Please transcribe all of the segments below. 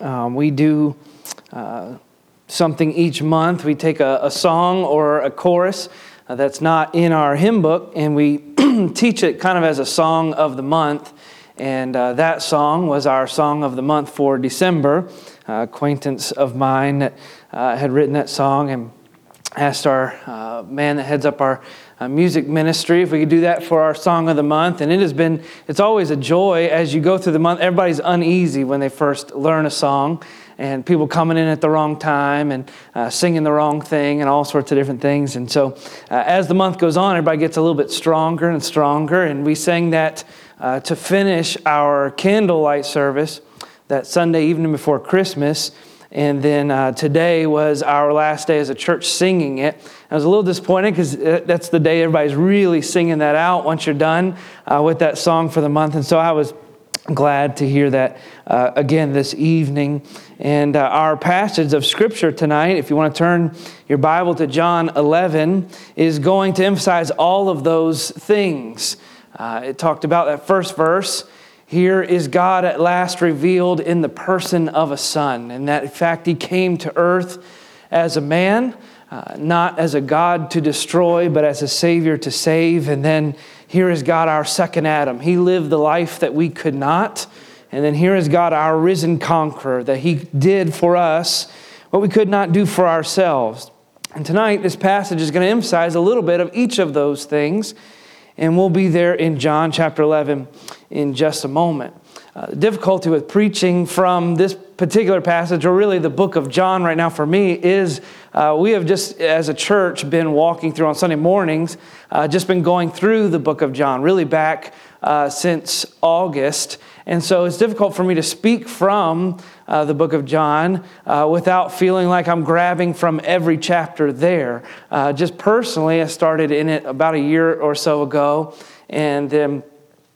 Um, we do uh, something each month. We take a, a song or a chorus uh, that's not in our hymn book, and we teach it kind of as a song of the month. And uh, that song was our song of the month for December. Uh, acquaintance of mine that uh, had written that song and asked our uh, man that heads up our uh, music ministry if we could do that for our song of the month. And it has been it's always a joy as you go through the month. Everybody's uneasy when they first learn a song and people coming in at the wrong time and uh, singing the wrong thing and all sorts of different things. And so uh, as the month goes on everybody gets a little bit stronger and stronger. And we sang that uh, to finish our candlelight service that sunday evening before christmas and then uh, today was our last day as a church singing it. I was a little disappointed because uh, that's the day everybody's really singing that out once you're done uh, with that song for the month. And so I was glad to hear that uh, again this evening. And uh, our passage of scripture tonight, if you want to turn your Bible to John 11, is going to emphasize all of those things. Uh, it talked about that first verse here is God at last revealed in the person of a son, and that in fact he came to earth as a man, uh, not as a God to destroy, but as a Savior to save. And then here is God, our second Adam. He lived the life that we could not. And then here is God, our risen conqueror, that he did for us what we could not do for ourselves. And tonight, this passage is going to emphasize a little bit of each of those things and we'll be there in John chapter 11 in just a moment. Uh, the difficulty with preaching from this particular passage, or really the book of John right now for me, is uh, we have just, as a church, been walking through on Sunday mornings, uh, just been going through the book of John, really back uh, since August. And so it's difficult for me to speak from uh, the book of John uh, without feeling like I'm grabbing from every chapter there. Uh, just personally, I started in it about a year or so ago, and then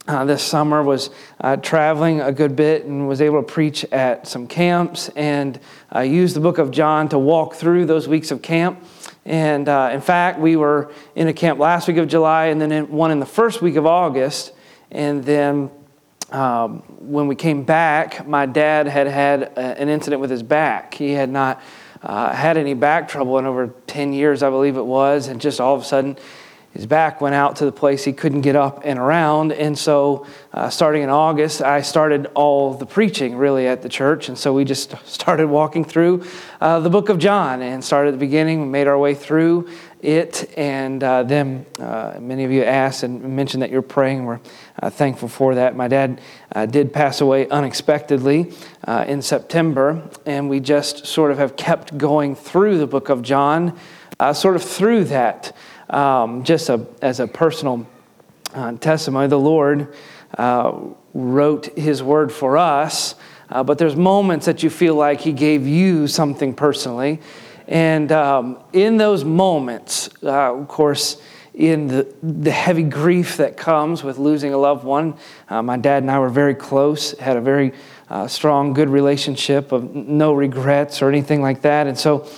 uh, this summer was uh, traveling a good bit and was able to preach at some camps and uh, used the book of John to walk through those weeks of camp. And uh, in fact, we were in a camp last week of July and then in one in the first week of August. And then um, when we came back, my dad had had a, an incident with his back. He had not uh, had any back trouble in over 10 years, I believe it was, and just all of a sudden, his back went out to the place he couldn't get up and around. And so, uh, starting in August, I started all the preaching really at the church. And so, we just started walking through uh, the book of John and started at the beginning. We made our way through it. And uh, then uh, many of you asked and mentioned that you're praying. We're uh, thankful for that. My dad uh, did pass away unexpectedly in September. And we just sort of have kept going through the book of John, sort of through that um, just a, as a personal uh, testimony, the Lord uh, wrote His word for us, uh, but there's moments that you feel like He gave you something personally. And um, in those moments, uh, of course, in the, the heavy grief that comes with losing a loved one, uh, my dad and I were very close, had a very uh, strong, good relationship of no regrets or anything like that. And so,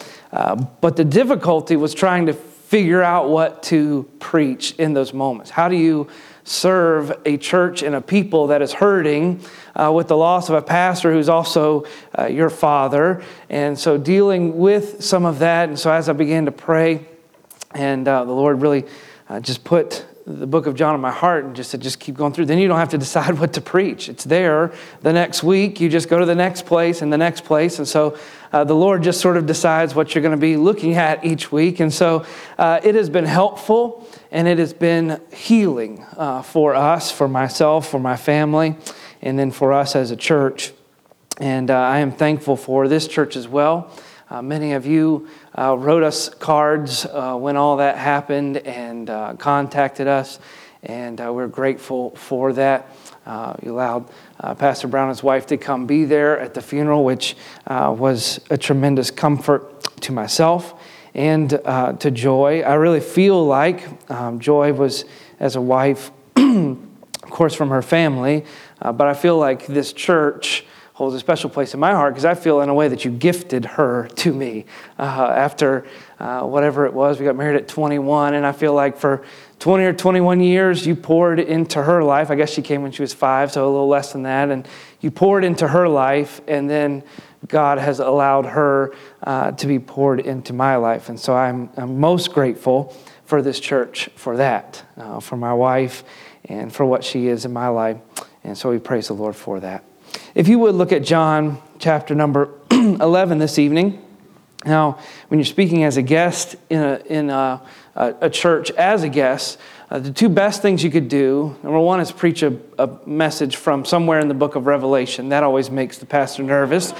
but the difficulty was trying to figure out what to preach in those moments? How do you serve a church and a people that is hurting uh, with the loss of a pastor who's also uh, your father? And so, dealing with some of that. And so, as I began to pray, and uh, the Lord really uh, just put the book of John in my heart and just to just keep going through. Then you don't have to decide what to preach. It's there the next week. You just go to the next place and the next place. And so uh, the Lord just sort of decides what you're going to be looking at each week. And so uh, it has been helpful and it has been healing uh, for us, for myself, for my family, and then for us as a church. And uh, I am thankful for this church as well. Uh, many of you wrote us cards when all that happened and contacted us, and we're grateful for that. Uh, you allowed Pastor Brown and his wife to come be there at the funeral, which was a tremendous comfort to myself and to Joy. I really feel like um, Joy was, as a wife, of course, from her family, but I feel like this church holds a special place in my heart because I feel in a way that you gifted her to me uh, after uh, whatever it was. We got married at 21, and I feel like for 20 or 21 years, you poured into her life. I guess she came when she was five, so a little less than that. And you poured into her life, and then God has allowed her uh, to be poured into my life. And so I'm, I'm most grateful for this church for that, uh, for my wife, and for what she is in my life. And so we praise the Lord for that. If you would look at John chapter number 11 this evening. Now, when you're speaking as a guest in a, in a, a church as a guest, uh, the two best things you could do number one is preach a, a message from somewhere in the book of Revelation. That always makes the pastor nervous.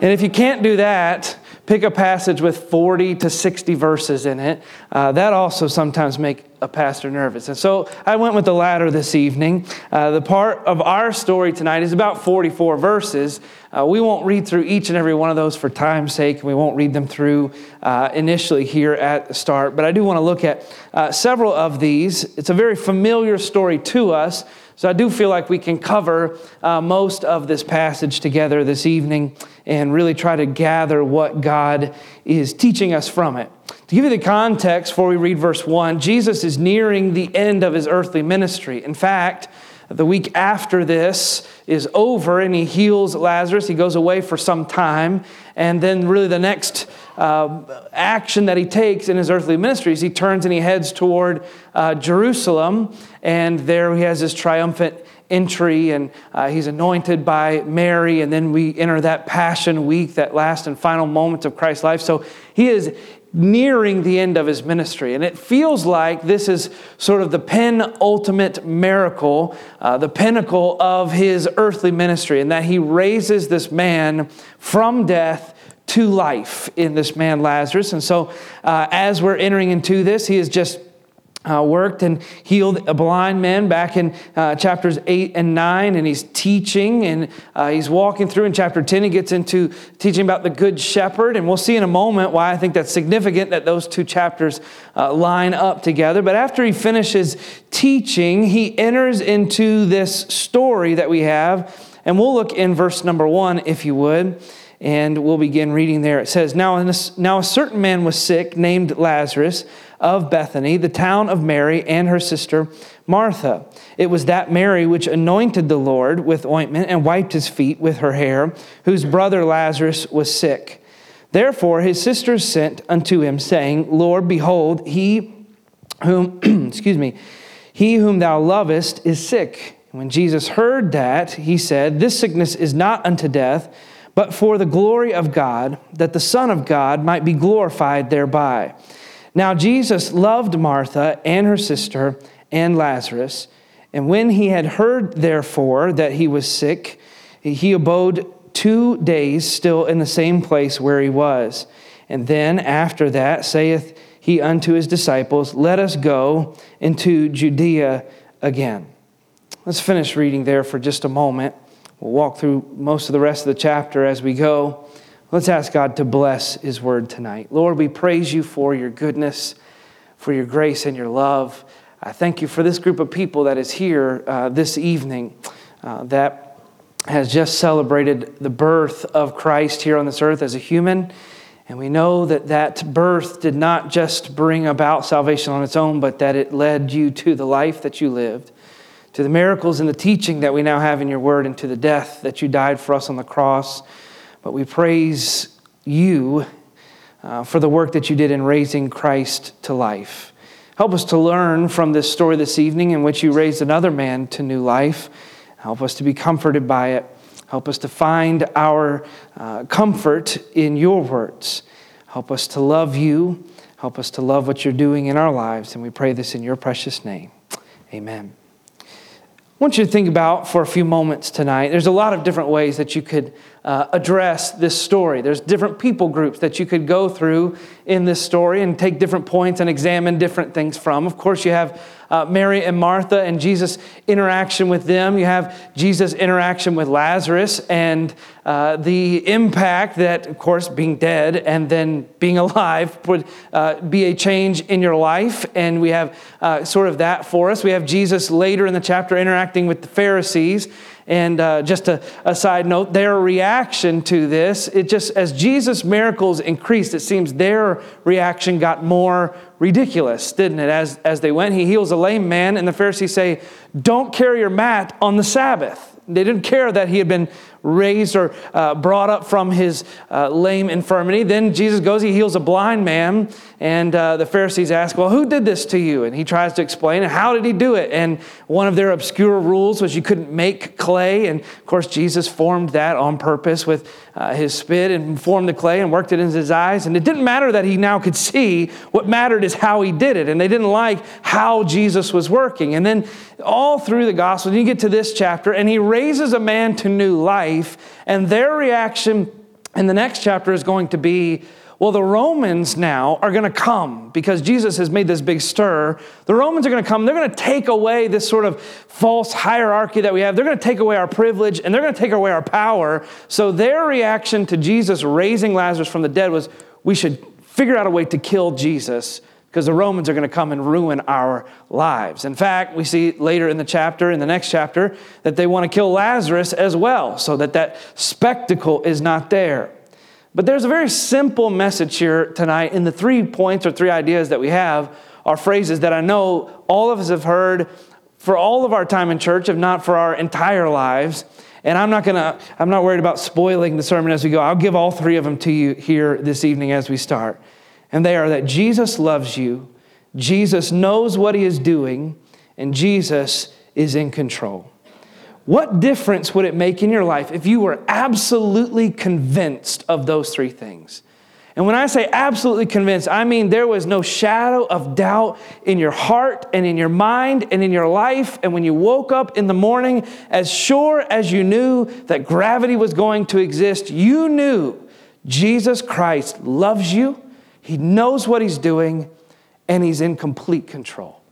And if you can't do that, pick a passage with 40 to 60 verses in it. Uh, that also sometimes make a pastor nervous. And so I went with the latter this evening. Uh, the part of our story tonight is about 44 verses. Uh, we won't read through each and every one of those for time's sake, we won't read them through uh, initially here at the start. But I do want to look at uh, several of these. It's a very familiar story to us. So I do feel like we can cover uh, most of this passage together this evening and really try to gather what God is teaching us from it. To give you the context before we read verse 1, Jesus is nearing the end of his earthly ministry. In fact, the week after this is over and he heals Lazarus. He goes away for some time. And then, really, the next uh, action that he takes in his earthly ministry is he turns and he heads toward uh, Jerusalem. And there he has his triumphant entry and uh, he's anointed by Mary. And then we enter that Passion Week, that last and final moments of Christ's life. So he is nearing the end of his ministry. And it feels like this is sort of the penultimate miracle, uh, the pinnacle of his earthly ministry, and that he raises this man from death to life in this man Lazarus. And so, uh, as we're entering into this, he is just uh, worked and healed a blind man back in uh, chapters 8 and 9 and he's teaching and uh, he's walking through in chapter 10 he gets into teaching about the good shepherd and we'll see in a moment why i think that's significant that those two chapters uh, line up together. But after he finishes teaching he enters into this story that we have and we'll look in verse number 1 if you would and we'll begin reading there. It says now, now a certain man was sick named lazarus of Bethany, the town of Mary and her sister Martha. It was that Mary which anointed the Lord with ointment and wiped his feet with her hair, whose brother Lazarus was sick. Therefore his sisters sent unto him, saying, Lord, behold, he whom, excuse me, he whom thou lovest is sick. When Jesus heard that, he said, This sickness is not unto death, but for the glory of God, that the Son of God might be glorified thereby. Now, Jesus loved Martha and her sister and Lazarus. And when he had heard, therefore, that he was sick, he abode two days still in the same place where he was. And then after that saith he unto his disciples, Let us go into Judea again. Let's finish reading there for just a moment. We'll walk through most of the rest of the chapter as we go. Let's ask God to bless His word tonight. Lord, we praise you for your goodness, for your grace and your love. I thank you for this group of people that is here uh, this evening uh, that has just celebrated the birth of Christ here on this earth as a human. And we know that that birth did not just bring about salvation on its own, but that it led you to the life that you lived, to the miracles and the teaching that we now have in your word, and to the death that you died for us on the cross but we praise you uh, for the work that you did in raising Christ to life. Help us to learn from this story this evening in which you raised another man to new life. Help us to be comforted by it. Help us to find our uh, comfort in your words. Help us to love you. Help us to love what you're doing in our lives. And we pray this in your precious name. Amen. Want you to think about for a few moments tonight. There's a lot of different ways that you could uh, address this story. There's different people groups that you could go through in this story and take different points and examine different things from. Of course, you have uh, Mary and Martha and Jesus' interaction with them. You have Jesus' interaction with Lazarus and uh, the impact that, of course, being dead and then being alive would uh, be a change in your life. And we have uh, sort of that for us. We have Jesus later in the chapter interacting with the Pharisees And uh, just a, a, side note, their reaction to this, it just, as Jesus' miracles increased, it seems their reaction got more ridiculous, didn't it? As, as they went, he heals a lame man, and the Pharisees say, Don't carry your mat on the Sabbath. They didn't care that he had been raised or uh, brought up from his uh, lame infirmity. Then Jesus goes, he heals a blind man, and uh, the Pharisees ask, Well, who did this to you? And he tries to explain, and how did he do it? And one of their obscure rules was you couldn't make clay. And of course, Jesus formed that on purpose with uh, his spit and formed the clay and worked it into his eyes. And it didn't matter that he now could see, what mattered is how he did it. And they didn't like how Jesus was working. And then all through the gospel, you get to this chapter, and he raises a man to new life, and their reaction in the next chapter is going to be, well, the Romans now are going to come because Jesus has made this big stir. The Romans are going to come. They're going to take away this sort of false hierarchy that we have. They're going to take away our privilege and they're going to take away our power. So their reaction to Jesus raising Lazarus from the dead was we should figure out a way to kill Jesus because the Romans are going to come and ruin our lives. In fact, we see later in the chapter, in the next chapter, that they want to kill Lazarus as well so that that spectacle is not there. But there's a very simple message here tonight in the three points or three ideas that we have are phrases that I know all of us have heard for all of our time in church, if not for our entire lives. And I'm not gonna, I'm not worried about spoiling the sermon as we go. I'll give all three of them to you here this evening as we start. And they are that Jesus loves you, Jesus knows what he is doing, and Jesus is in control. What difference would it make in your life if you were absolutely convinced of those three things? And when I say absolutely convinced, I mean there was no shadow of doubt in your heart and in your mind and in your life. And when you woke up in the morning, as sure as you knew that gravity was going to exist, you knew Jesus Christ loves you, He knows what He's doing, and He's in complete control.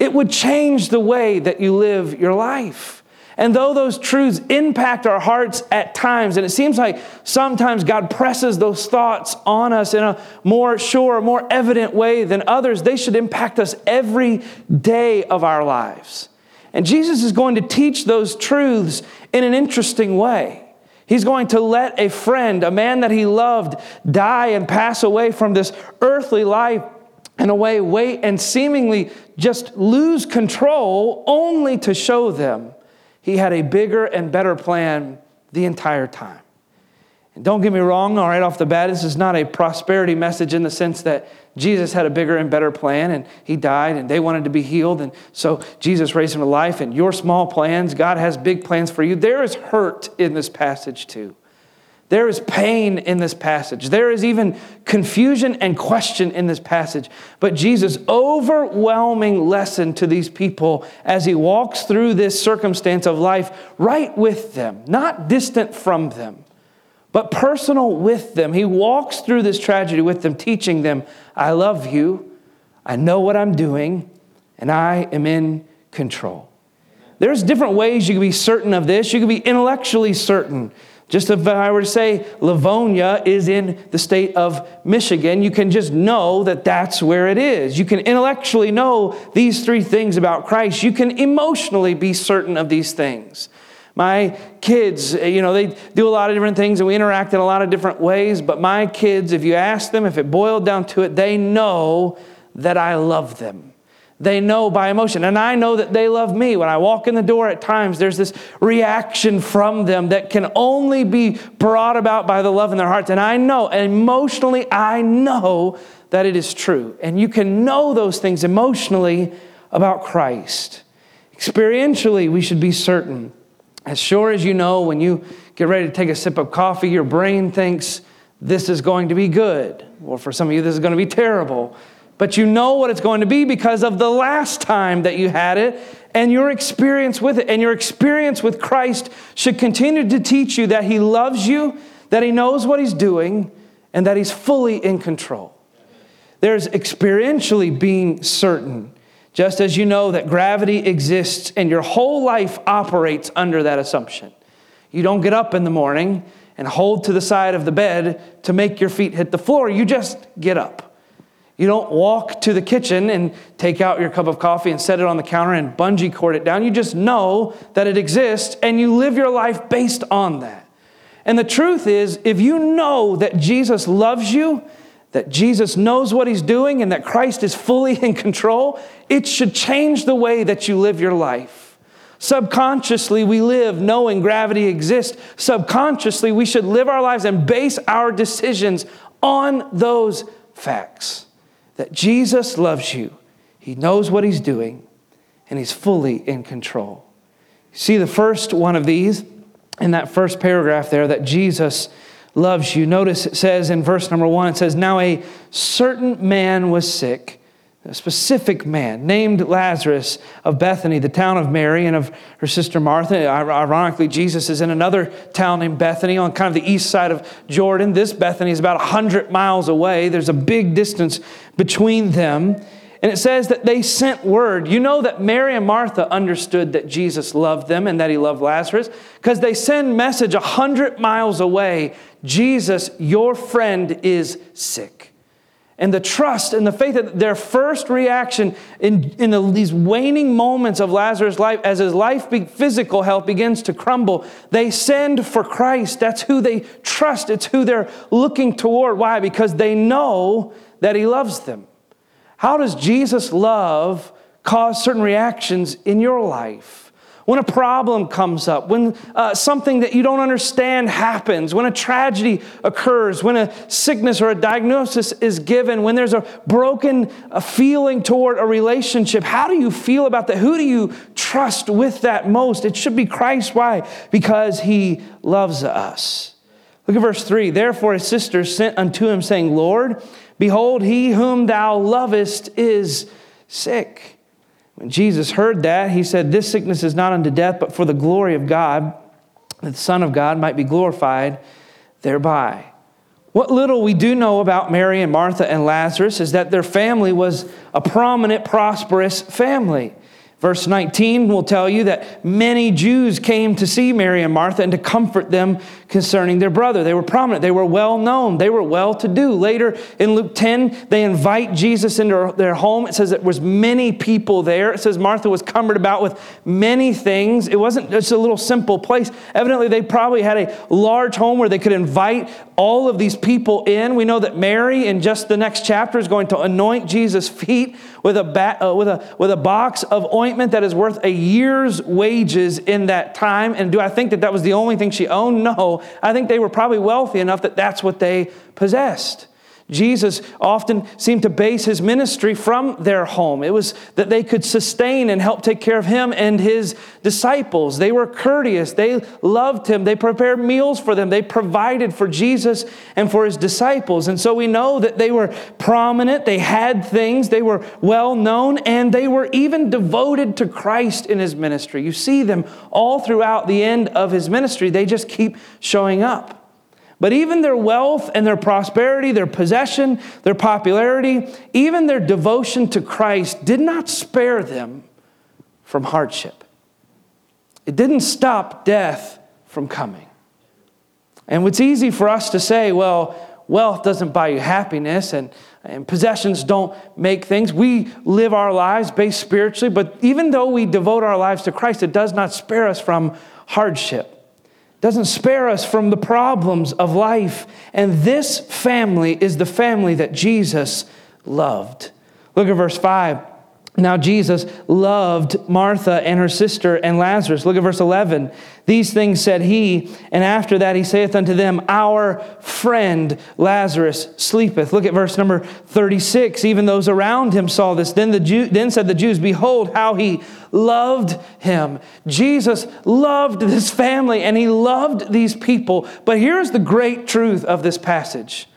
It would change the way that you live your life. And though those truths impact our hearts at times, and it seems like sometimes God presses those thoughts on us in a more sure, more evident way than others, they should impact us every day of our lives. And Jesus is going to teach those truths in an interesting way. He's going to let a friend, a man that he loved, die and pass away from this earthly life in a way, wait and seemingly just lose control only to show them he had a bigger and better plan the entire time. Don't get me wrong, all right, off the bat, this is not a prosperity message in the sense that Jesus had a bigger and better plan and he died and they wanted to be healed. And so Jesus raised him to life. And your small plans, God has big plans for you. There is hurt in this passage too. There is pain in this passage. There is even confusion and question in this passage. But Jesus' overwhelming lesson to these people as he walks through this circumstance of life right with them, not distant from them, but personal with them. He walks through this tragedy with them, teaching them, I love you, I know what I'm doing, and I am in control. There's different ways you can be certain of this. You can be intellectually certain. Just if I were to say Livonia is in the state of Michigan, you can just know that that's where it is. You can intellectually know these three things about Christ. You can emotionally be certain of these things. My kids, eh, you know, they do a lot of different things and we interact in a lot of different ways, but my kids, if you ask them, if it boiled down to it, they know that I love them. They know by emotion. And I know that they love me. When I walk in the door at times, there's this reaction from them that can only be brought about by the love in their hearts. And I know, emotionally, I know that it is true. And you can know those things emotionally about Christ. Experientially, we should be certain. As sure as you know, when you get ready to take a sip of coffee, your brain thinks this is going to be good. Or for some of you, this is going to be terrible but you know what it's going to be because of the last time that you had it and your experience with it. And your experience with Christ should continue to teach you that He loves you, that He knows what He's doing, and that He's fully in control. There's experientially being certain, just as you know that gravity exists and your whole life operates under that assumption. You don't get up in the morning and hold to the side of the bed to make your feet hit the floor, you just get up. You don't walk to the kitchen and take out your cup of coffee and set it on the counter and bungee cord it down. You just know that it exists and you live your life based on that. And the truth is, if you know that Jesus loves you, that Jesus knows what he's doing, and that Christ is fully in control, it should change the way that you live your life. Subconsciously, we live knowing gravity exists. Subconsciously, we should live our lives and base our decisions on those facts that Jesus loves you, He knows what He's doing, and He's fully in control. See the first one of these in that first paragraph there that Jesus loves you. Notice it says in verse number one, it says, Now a certain man was sick a specific man named Lazarus of Bethany, the town of Mary and of her sister Martha. Ironically, Jesus is in another town named Bethany on kind of the east side of Jordan. This Bethany is about 100 miles away. There's a big distance between them. And it says that they sent word. You know that Mary and Martha understood that Jesus loved them and that he loved Lazarus because they send message a 100 miles away Jesus, your friend is sick and the trust and the faith that their first reaction in, in the, these waning moments of Lazarus' life, as his life, physical health begins to crumble, they send for Christ. That's who they trust. It's who they're looking toward. Why? Because they know that he loves them. How does Jesus' love cause certain reactions in your life? when a problem comes up, when uh, something that you don't understand happens, when a tragedy occurs, when a sickness or a diagnosis is given, when there's a broken a feeling toward a relationship, how do you feel about that? Who do you trust with that most? It should be Christ. Why? Because he loves us. Look at verse 3. Therefore, his sister sent unto him, saying, Lord, behold, he whom thou lovest is sick. When Jesus heard that, he said, This sickness is not unto death, but for the glory of God, that the Son of God might be glorified thereby. What little we do know about Mary and Martha and Lazarus is that their family was a prominent, prosperous family. Verse 19 will tell you that many Jews came to see Mary and Martha and to comfort them concerning their brother. They were prominent, they were well known, they were well to do. Later in Luke 10, they invite Jesus into their home. It says there was many people there. It says Martha was cumbered about with many things. It wasn't just a little simple place. Evidently, they probably had a large home where they could invite all of these people in. We know that Mary, in just the next chapter, is going to anoint Jesus' feet with a, ba- uh, with, a, with a box of ointment that is worth a year's wages in that time. And do I think that that was the only thing she owned? No. I think they were probably wealthy enough that that's what they possessed. Jesus often seemed to base his ministry from their home. It was that they could sustain and help take care of him and his disciples. They were courteous. They loved him. They prepared meals for them. They provided for Jesus and for his disciples. And so we know that they were prominent. They had things. They were well known and they were even devoted to Christ in his ministry. You see them all throughout the end of his ministry. They just keep showing up. But even their wealth and their prosperity, their possession, their popularity, even their devotion to Christ did not spare them from hardship. It didn't stop death from coming. And it's easy for us to say, well, wealth doesn't buy you happiness and, and possessions don't make things. We live our lives based spiritually, but even though we devote our lives to Christ, it does not spare us from hardship doesn't spare us from the problems of life. And this family is the family that Jesus loved. Look at verse 5. Now, Jesus loved Martha and her sister and Lazarus. Look at verse 11. These things said he, and after that he saith unto them, Our friend Lazarus sleepeth. Look at verse number 36. Even those around him saw this. Then, the Jew, then said the Jews, Behold, how he loved him. Jesus loved this family and he loved these people. But here's the great truth of this passage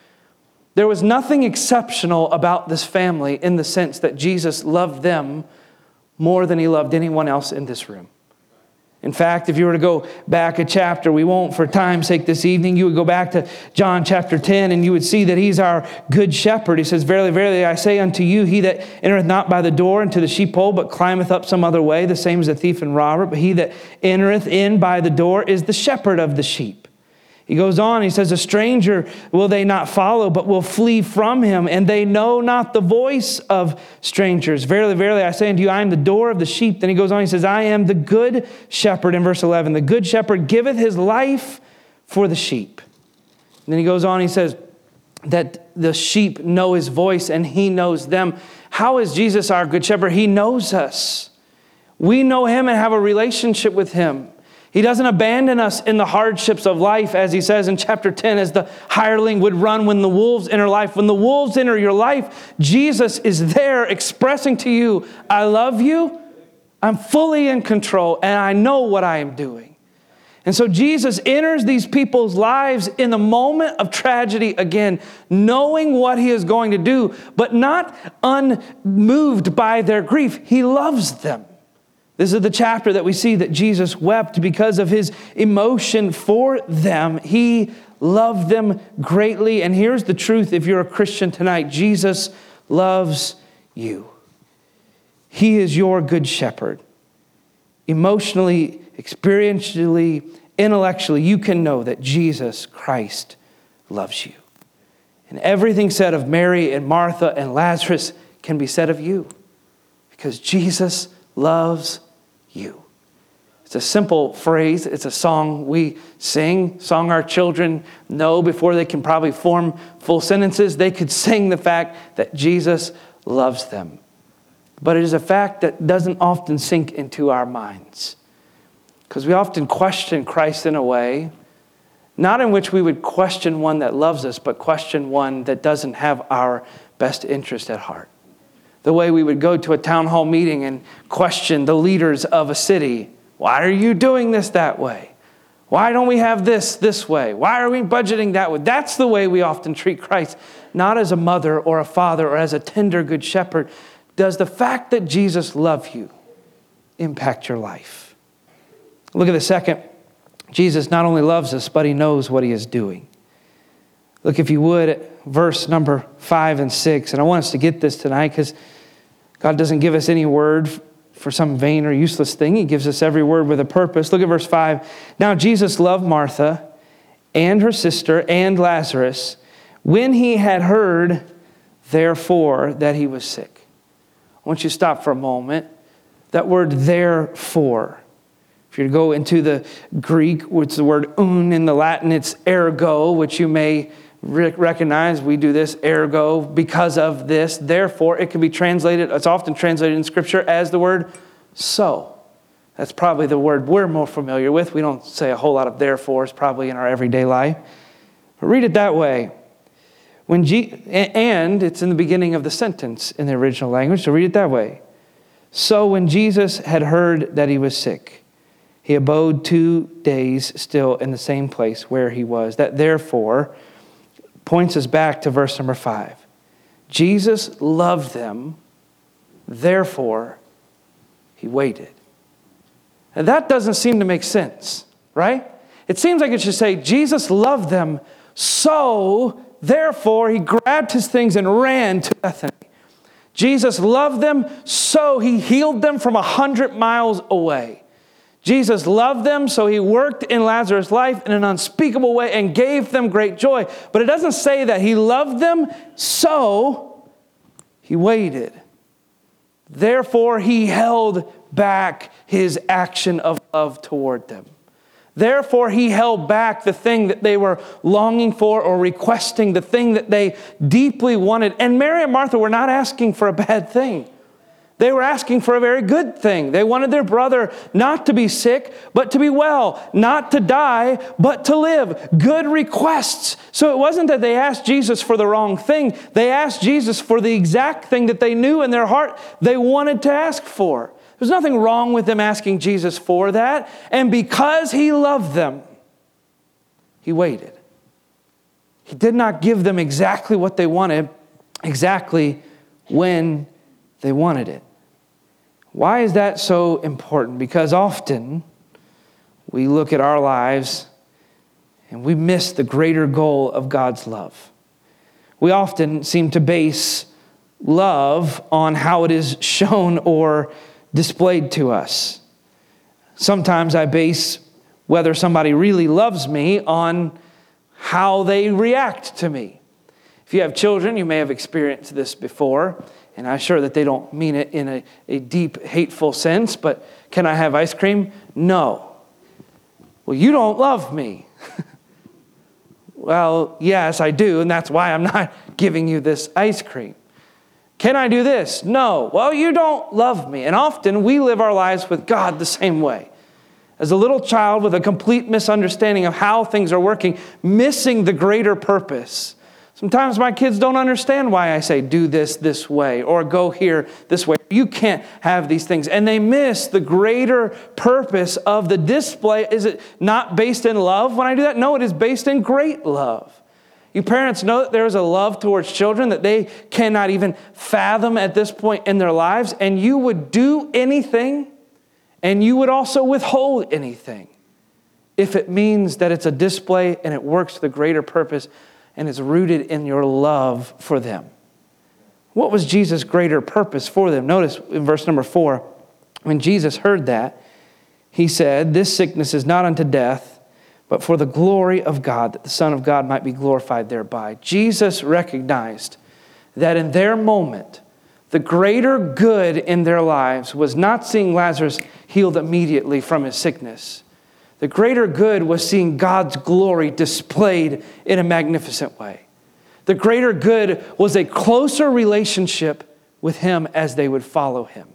there was nothing exceptional about this family in the sense that Jesus loved them more than he loved anyone else in this room. In fact, if you were to go back a chapter, we won't for time's sake this evening, you would go back to John chapter 10 and you would see that he's our good shepherd. He says, Verily, verily, I say unto you, he that entereth not by the door into the sheepfold, but climbeth up some other way, the same as a thief and robber, but he that entereth in by the door is the shepherd of the sheep. He goes on, he says, A stranger will they not follow, but will flee from him, and they know not the voice of strangers. Verily, verily, I say unto you, I am the door of the sheep. Then he goes on, he says, I am the good shepherd in verse 11. The good shepherd giveth his life for the sheep. And then he goes on, he says, that the sheep know his voice and he knows them. How is Jesus our good shepherd? He knows us. We know him and have a relationship with him. He doesn't abandon us in the hardships of life, as he says in chapter 10, as the hireling would run when the wolves enter life. When the wolves enter your life, Jesus is there expressing to you, I love you, I'm fully in control, and I know what I am doing. And so Jesus enters these people's lives in the moment of tragedy again, knowing what he is going to do, but not unmoved by their grief. He loves them. This is the chapter that we see that Jesus wept because of his emotion for them. He loved them greatly. And here's the truth if you're a Christian tonight Jesus loves you. He is your good shepherd. Emotionally, experientially, intellectually, you can know that Jesus Christ loves you. And everything said of Mary and Martha and Lazarus can be said of you because Jesus loves you. It's a simple phrase. It's a song we sing, song our children know before they can probably form full sentences. They could sing the fact that Jesus loves them. But it is a fact that doesn't often sink into our minds. Because we often question Christ in a way, not in which we would question one that loves us, but question one that doesn't have our best interest at heart the way we would go to a town hall meeting and question the leaders of a city. Why are you doing this that way? Why don't we have this this way? Why are we budgeting that way? That's the way we often treat Christ, not as a mother or a father or as a tender good shepherd. Does the fact that Jesus loves you impact your life? Look at the second. Jesus not only loves us, but he knows what he is doing. Look, if you would, at verse number five and six. And I want us to get this tonight because God doesn't give us any word for some vain or useless thing. He gives us every word with a purpose. Look at verse five. Now, Jesus loved Martha and her sister and Lazarus when he had heard, therefore, that he was sick. I want you to stop for a moment. That word, therefore. If you go into the Greek, is the word oun in the Latin, it's ergo, which you may recognize we do this ergo because of this. Therefore it can be translated it's often translated in scripture as the word so. That's probably the word we're more familiar with. We don't say a whole lot of therefores probably in our everyday life. But read it that way. When G- and it's in the beginning of the sentence in the original language so read it that way. So when jesus had heard that he was sick he abode two days still in the same place where he was that therefore points us back to verse number five. Jesus loved them, therefore, he waited. And that doesn't seem to make sense, right? It seems like it should say, Jesus loved them, so therefore he grabbed his things and ran to Bethany. Jesus loved them, so he healed them from a hundred miles away. Jesus loved them, so he worked in Lazarus' life in an unspeakable way and gave them great joy. But it doesn't say that he loved them, so he waited. Therefore, he held back his action of love toward them. Therefore, he held back the thing that they were longing for or requesting, the thing that they deeply wanted. And Mary and Martha were not asking for a bad thing. They were asking for a very good thing. They wanted their brother not to be sick, but to be well, not to die, but to live. Good requests. So it wasn't that they asked Jesus for the wrong thing, they asked Jesus for the exact thing that they knew in their heart they wanted to ask for. There's nothing wrong with them asking Jesus for that. And because he loved them, he waited. He did not give them exactly what they wanted, exactly when they wanted it. Why is that so important? Because often we look at our lives and we miss the greater goal of God's love. We often seem to base love on how it is shown or displayed to us. Sometimes I base whether somebody really loves me on how they react to me. If you have children, you may have experienced this before, and I'm sure that they don't mean it in a, a deep, hateful sense, but can I have ice cream? No. Well, you don't love me. well, yes, I do, and that's why I'm not giving you this ice cream. Can I do this? No. Well, you don't love me. And often we live our lives with God the same way. As a little child with a complete misunderstanding of how things are working, missing the greater purpose. Sometimes my kids don't understand why I say do this this way or go here this way. You can't have these things. And they miss the greater purpose of the display. Is it not based in love when I do that? No, it is based in great love. You parents know that there is a love towards children that they cannot even fathom at this point in their lives, and you would do anything and you would also withhold anything if it means that it's a display and it works the greater purpose and is rooted in your love for them. What was Jesus' greater purpose for them? Notice in verse number four, when Jesus heard that, he said, This sickness is not unto death but for the glory of God, that the Son of God might be glorified thereby. Jesus recognized that in their moment, the greater good in their lives was not seeing Lazarus healed immediately from his sickness. The greater good was seeing God's glory displayed in a magnificent way. The greater good was a closer relationship with Him as they would follow Him.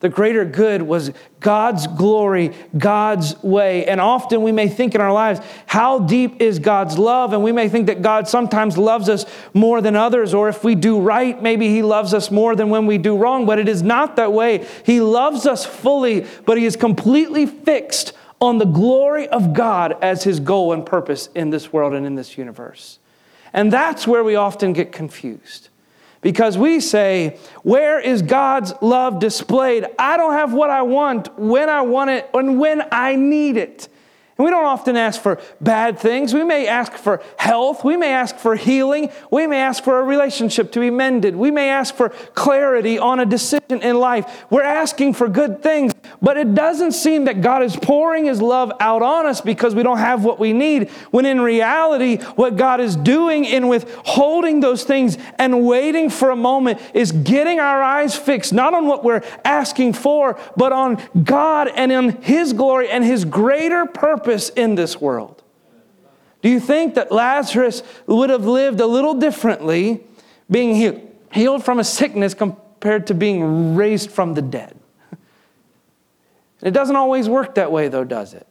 The greater good was God's glory, God's way. And often we may think in our lives, how deep is God's love? And we may think that God sometimes loves us more than others, or if we do right, maybe He loves us more than when we do wrong. But it is not that way. He loves us fully, but He is completely fixed on the glory of God as His goal and purpose in this world and in this universe. And that's where we often get confused because we say, Where is God's love displayed? I don't have what I want when I want it and when I need it. And we don't often ask for bad things. We may ask for health. We may ask for healing. We may ask for a relationship to be mended. We may ask for clarity on a decision in life. We're asking for good things, but it doesn't seem that God is pouring His love out on us because we don't have what we need, when in reality, what God is doing in withholding those things and waiting for a moment is getting our eyes fixed not on what we're asking for, but on God and in His glory and His greater purpose purpose in this world. Do you think that Lazarus would have lived a little differently being healed, healed from a sickness compared to being raised from the dead? It doesn't always work that way, though, does it?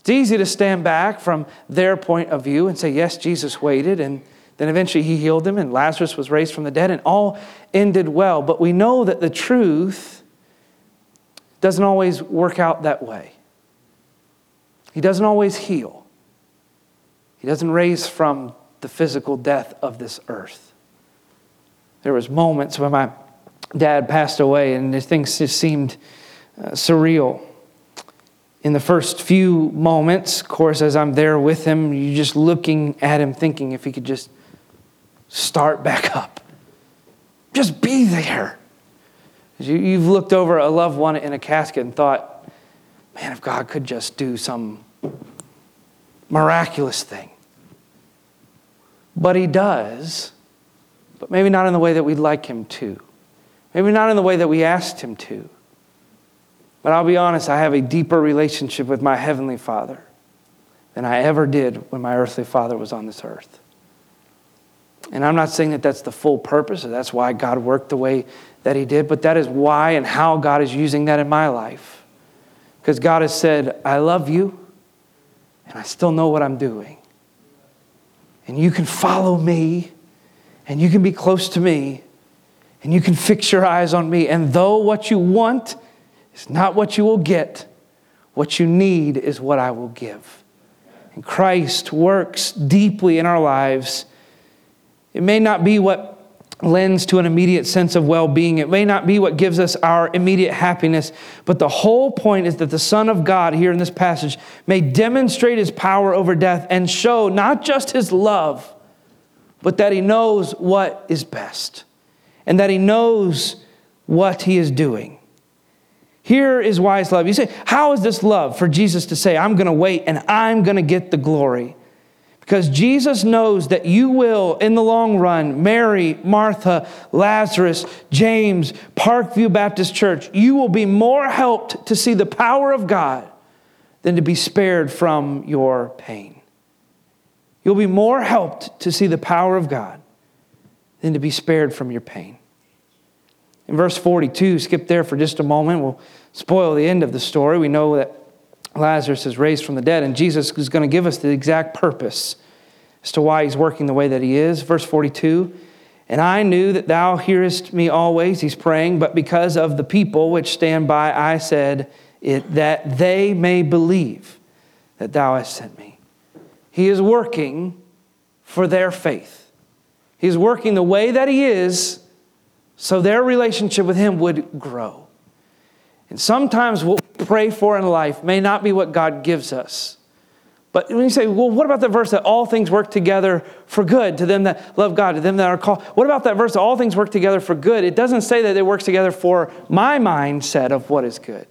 It's easy to stand back from their point of view and say, yes, Jesus waited, and then eventually he healed him, and Lazarus was raised from the dead, and all ended well. But we know that the truth doesn't always work out that way. He doesn't always heal, He doesn't raise from the physical death of this earth. There was moments when my dad passed away and things just seemed uh, surreal. In the first few moments, of course, as I'm there with him, you're just looking at him thinking if he could just start back up. Just be there. You've looked over a loved one in a casket and thought, man, if God could just do some miraculous thing. But He does, but maybe not in the way that we'd like Him to. Maybe not in the way that we asked Him to. But I'll be honest, I have a deeper relationship with my Heavenly Father than I ever did when my earthly father was on this earth. And I'm not saying that that's the full purpose, or that's why God worked the way that He did, but that is why and how God is using that in my life. Because God has said, I love you, and I still know what I'm doing. And you can follow me, and you can be close to me, and you can fix your eyes on me. And though what you want is not what you will get, what you need is what I will give. And Christ works deeply in our lives. It may not be what lends to an immediate sense of well being. It may not be what gives us our immediate happiness, but the whole point is that the Son of God, here in this passage, may demonstrate his power over death and show not just his love, but that he knows what is best and that he knows what he is doing. Here is wise love. You say, How is this love for Jesus to say, I'm going to wait and I'm going to get the glory? Because Jesus knows that you will, in the long run, Mary, Martha, Lazarus, James, Parkview Baptist Church, you will be more helped to see the power of God than to be spared from your pain. You'll be more helped to see the power of God than to be spared from your pain. In verse 42, skip there for just a moment. We'll spoil the end of the story. We know that Lazarus is raised from the dead, and Jesus is going to give us the exact purpose as to why he's working the way that he is. Verse 42 And I knew that thou hearest me always, he's praying, but because of the people which stand by, I said it, that they may believe that thou hast sent me. He is working for their faith. He's working the way that he is so their relationship with him would grow. And sometimes what we pray for in life may not be what God gives us. But when you say, well, what about the verse that all things work together for good to them that love God, to them that are called? What about that verse that all things work together for good? It doesn't say that it works together for my mindset of what is good.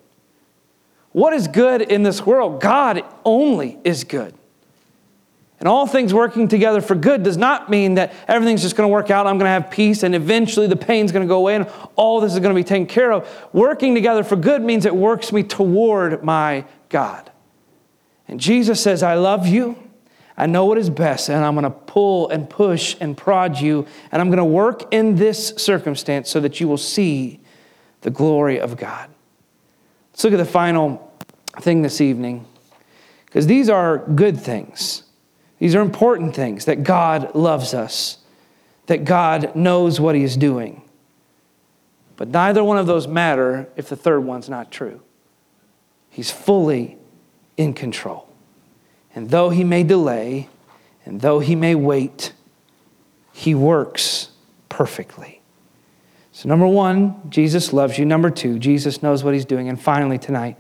What is good in this world? God only is good. And all things working together for good does not mean that everything's just going to work out. I'm going to have peace and eventually the pain's going to go away and all this is going to be taken care of. Working together for good means it works me toward my God. And Jesus says, I love you. I know what is best, and I'm going to pull and push and prod you, and I'm going to work in this circumstance so that you will see the glory of God. Let's look at the final thing this evening, because these are good things. These are important things that God loves us, that God knows what He is doing. But neither one of those matter if the third one's not true. He's fully in control. And though He may delay, and though He may wait, He works perfectly. So, number one, Jesus loves you. Number two, Jesus knows what He's doing. And finally, tonight,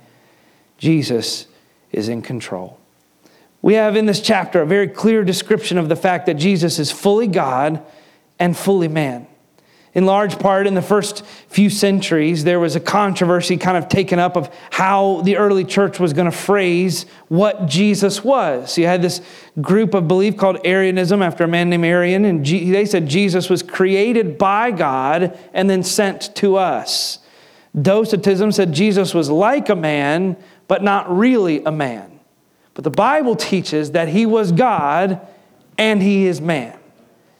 Jesus is in control. We have in this chapter a very clear description of the fact that Jesus is fully God and fully man. In large part, in the first few centuries, there was a controversy kind of taken up of how the early church was going to phrase what Jesus was. You had this group of belief called Arianism after a man named Arian, and they said Jesus was created by God and then sent to us. Docetism said Jesus was like a man, but not really a man. But the Bible teaches that he was God and he is man.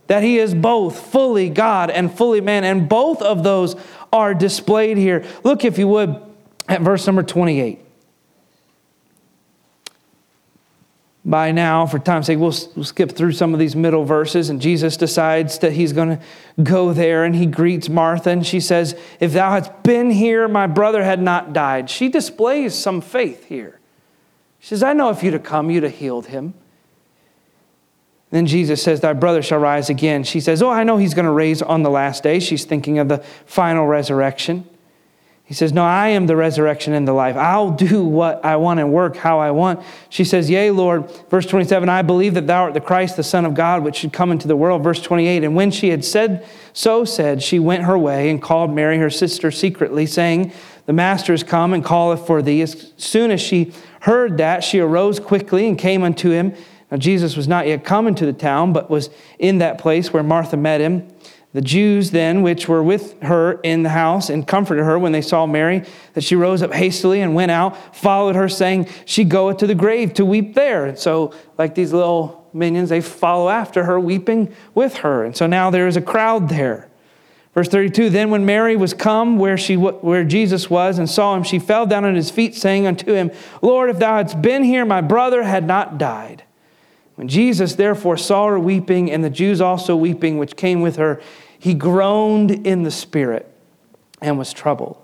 That he is both fully God and fully man. And both of those are displayed here. Look, if you would, at verse number 28. By now, for time's sake, we'll, we'll skip through some of these middle verses. And Jesus decides that he's going to go there and he greets Martha and she says, If thou hadst been here, my brother had not died. She displays some faith here. She says, I know if you'd have come, you'd have healed him. Then Jesus says, Thy brother shall rise again. She says, Oh, I know he's going to raise on the last day. She's thinking of the final resurrection. He says, No, I am the resurrection and the life. I'll do what I want and work how I want. She says, Yea, Lord. Verse 27, I believe that thou art the Christ, the Son of God, which should come into the world. Verse 28, and when she had said, so said, she went her way and called Mary, her sister, secretly, saying, The master is come and calleth for thee. As soon as she heard that, she arose quickly and came unto him. Now, Jesus was not yet come into the town, but was in that place where Martha met him. The Jews then, which were with her in the house, and comforted her when they saw Mary, that she rose up hastily and went out, followed her, saying, She goeth to the grave to weep there. And so, like these little minions, they follow after her, weeping with her. And so now there is a crowd there. Verse 32 Then when Mary was come where, she, where Jesus was and saw him, she fell down at his feet, saying unto him, Lord, if thou hadst been here, my brother had not died. When Jesus therefore saw her weeping, and the Jews also weeping, which came with her, he groaned in the spirit and was troubled.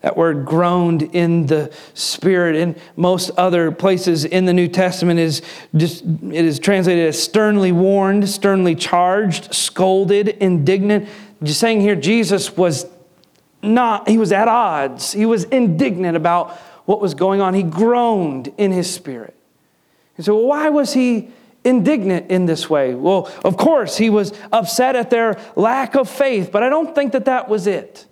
That word groaned in the spirit in most other places in the New Testament is just it is translated as sternly warned, sternly charged, scolded, indignant. Just saying here, Jesus was not, he was at odds. He was indignant about what was going on. He groaned in his spirit. And so, why was he indignant in this way? Well, of course, he was upset at their lack of faith, but I don't think that that was it.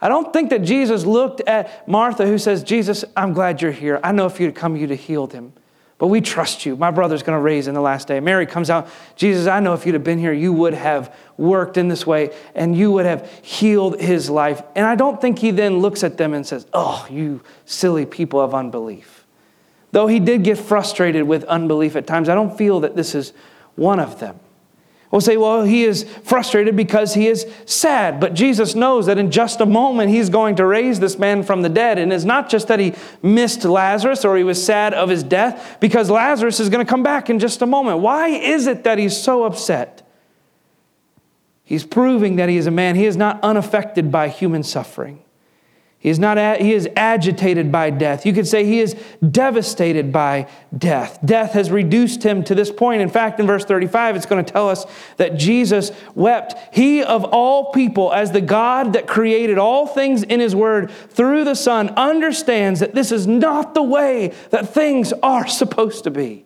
I don't think that Jesus looked at Martha, who says, Jesus, I'm glad you're here. I know if you'd come, you'd have healed him. But we trust you. My brother's going to raise in the last day. Mary comes out. Jesus, I know if you'd have been here, you would have worked in this way and you would have healed his life. And I don't think he then looks at them and says, Oh, you silly people of unbelief. Though he did get frustrated with unbelief at times, I don't feel that this is one of them. We'll say, well, he is frustrated because he is sad. But Jesus knows that in just a moment he's going to raise this man from the dead. And it's not just that he missed Lazarus or he was sad of his death, because Lazarus is going to come back in just a moment. Why is it that he's so upset? He's proving that he is a man. He is not unaffected by human suffering. He is, not, he is agitated by death. You could say he is devastated by death. Death has reduced him to this point. In fact, in verse 35, it's going to tell us that Jesus wept. He of all people, as the God that created all things in his word through the Son, understands that this is not the way that things are supposed to be.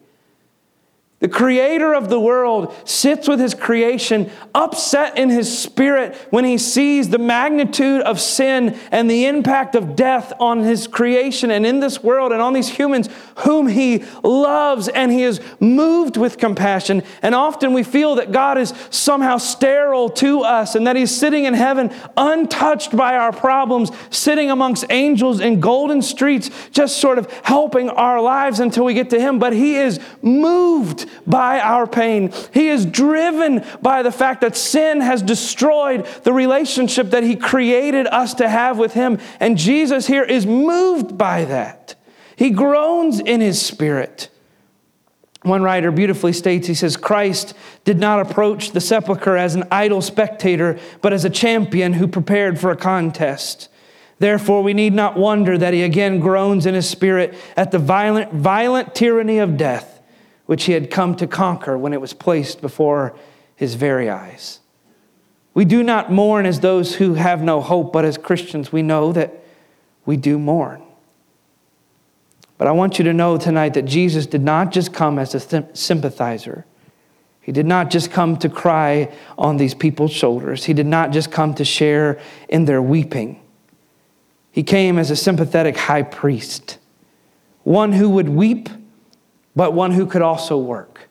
The creator of the world sits with his creation, upset in his spirit when he sees the magnitude of sin and the impact of death on his creation and in this world and on these humans whom he loves, and he is moved with compassion. And often we feel that God is somehow sterile to us and that he's sitting in heaven untouched by our problems, sitting amongst angels in golden streets, just sort of helping our lives until we get to him. But he is moved by our pain. He is driven by the fact that sin has destroyed the relationship that He created us to have with Him. And Jesus here is moved by that. He groans in His spirit. One writer beautifully states, he says, Christ did not approach the sepulchre as an idle spectator, but as a champion who prepared for a contest. Therefore, we need not wonder that he again groans in his spirit at the violent, violent tyranny of death which he had come to conquer when it was placed before his very eyes. We do not mourn as those who have no hope, but as Christians, we know that we do mourn. But I want you to know tonight that Jesus did not just come as a sympathizer. He did not just come to cry on these people's shoulders. He did not just come to share in their weeping. He came as a sympathetic high priest, one who would weep but one who could also work.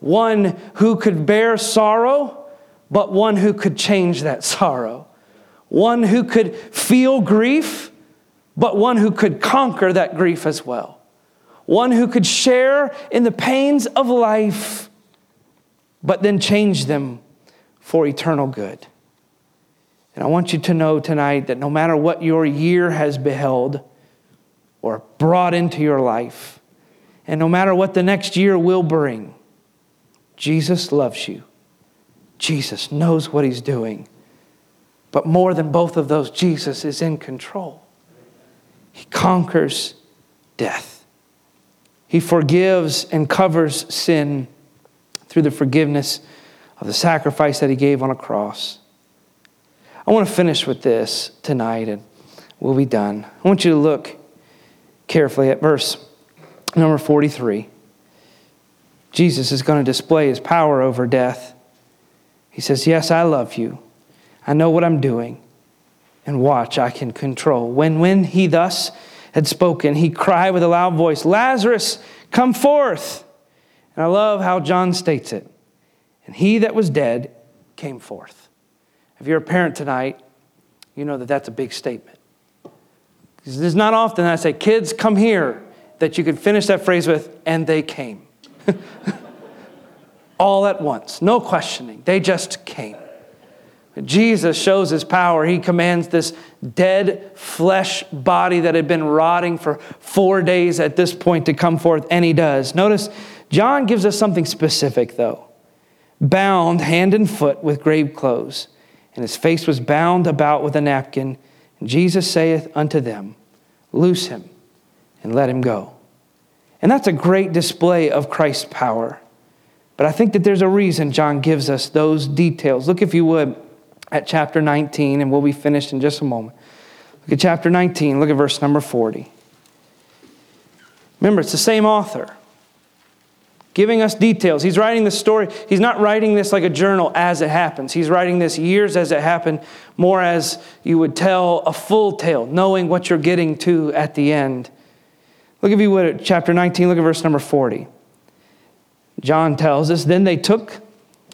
One who could bear sorrow, but one who could change that sorrow. One who could feel grief, but one who could conquer that grief as well. One who could share in the pains of life, but then change them for eternal good. And I want you to know tonight that no matter what your year has beheld or brought into your life, and no matter what the next year will bring, Jesus loves you. Jesus knows what he's doing. But more than both of those, Jesus is in control. He conquers death. He forgives and covers sin through the forgiveness of the sacrifice that he gave on a cross. I want to finish with this tonight and we'll be done. I want you to look carefully at verse Number 43. Jesus is going to display his power over death. He says, Yes, I love you. I know what I'm doing. And watch, I can control. When, when he thus had spoken, he cried with a loud voice, Lazarus, come forth. And I love how John states it. And he that was dead came forth. If you're a parent tonight, you know that that's a big statement. Because it's not often I say, kids, come here that you could finish that phrase with, and they came. All at once, no questioning. They just came. Jesus shows his power. He commands this dead flesh body that had been rotting for four days at this point to come forth, and he does. Notice, John gives us something specific, though. Bound hand and foot with grave clothes, and his face was bound about with a napkin. And Jesus saith unto them, Loose him and let him go. And that's a great display of Christ's power. But I think that there's a reason John gives us those details. Look, if you would, at chapter 19, and we'll be finished in just a moment. Look at chapter 19, look at verse number 40. Remember, it's the same author giving us details. He's writing the story. He's not writing this like a journal as it happens. He's writing this years as it happened, more as you would tell a full tale, knowing what you're getting to at the end. Look if you would at chapter 19, look at verse number 40. John tells us, then they took,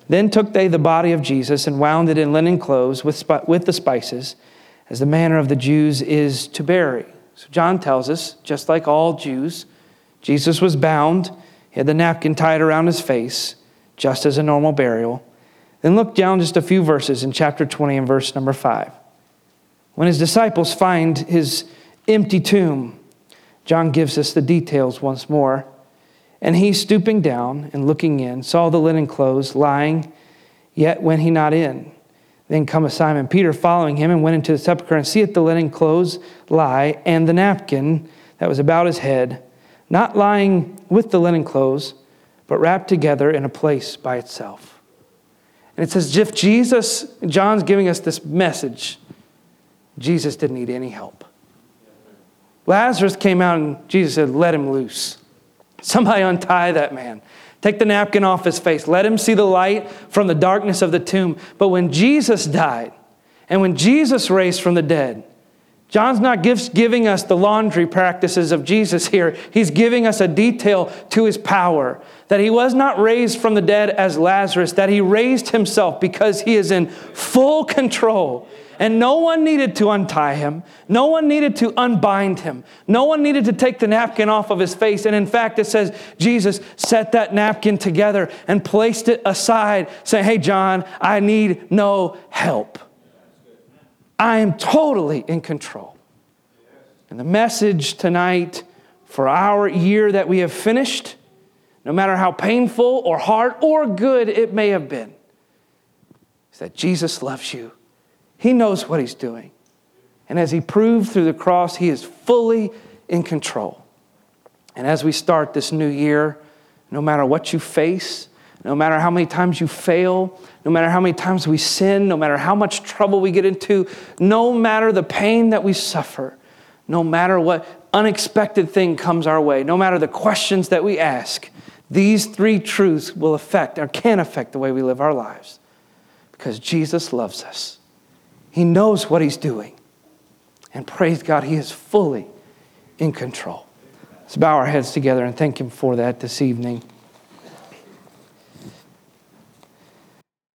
then took they the body of Jesus and wound it in linen clothes with, with the spices, as the manner of the Jews is to bury. So John tells us, just like all Jews, Jesus was bound. He had the napkin tied around his face, just as a normal burial. Then look down just a few verses in chapter 20 and verse number 5. When his disciples find his empty tomb, John gives us the details once more. And he, stooping down and looking in, saw the linen clothes lying, yet went he not in. Then cometh Simon Peter following him and went into the sepulchre and seeth the linen clothes lie and the napkin that was about his head, not lying with the linen clothes, but wrapped together in a place by itself. And it says, if Jesus, John's giving us this message, Jesus didn't need any help. Lazarus came out and Jesus said, Let him loose. Somebody untie that man. Take the napkin off his face. Let him see the light from the darkness of the tomb. But when Jesus died and when Jesus raised from the dead, John's not giving us the laundry practices of Jesus here. He's giving us a detail to his power that he was not raised from the dead as Lazarus, that he raised himself because he is in full control. And no one needed to untie him. No one needed to unbind him. No one needed to take the napkin off of his face. And in fact, it says Jesus set that napkin together and placed it aside, saying, Hey, John, I need no help. I am totally in control. And the message tonight for our year that we have finished, no matter how painful or hard or good it may have been, is that Jesus loves you he knows what he's doing. And as he proved through the cross, he is fully in control. And as we start this new year, no matter what you face, no matter how many times you fail, no matter how many times we sin, no matter how much trouble we get into, no matter the pain that we suffer, no matter what unexpected thing comes our way, no matter the questions that we ask, these three truths will affect or can affect the way we live our lives because Jesus loves us. He knows what he's doing. And praise God, he is fully in control. Let's bow our heads together and thank him for that this evening.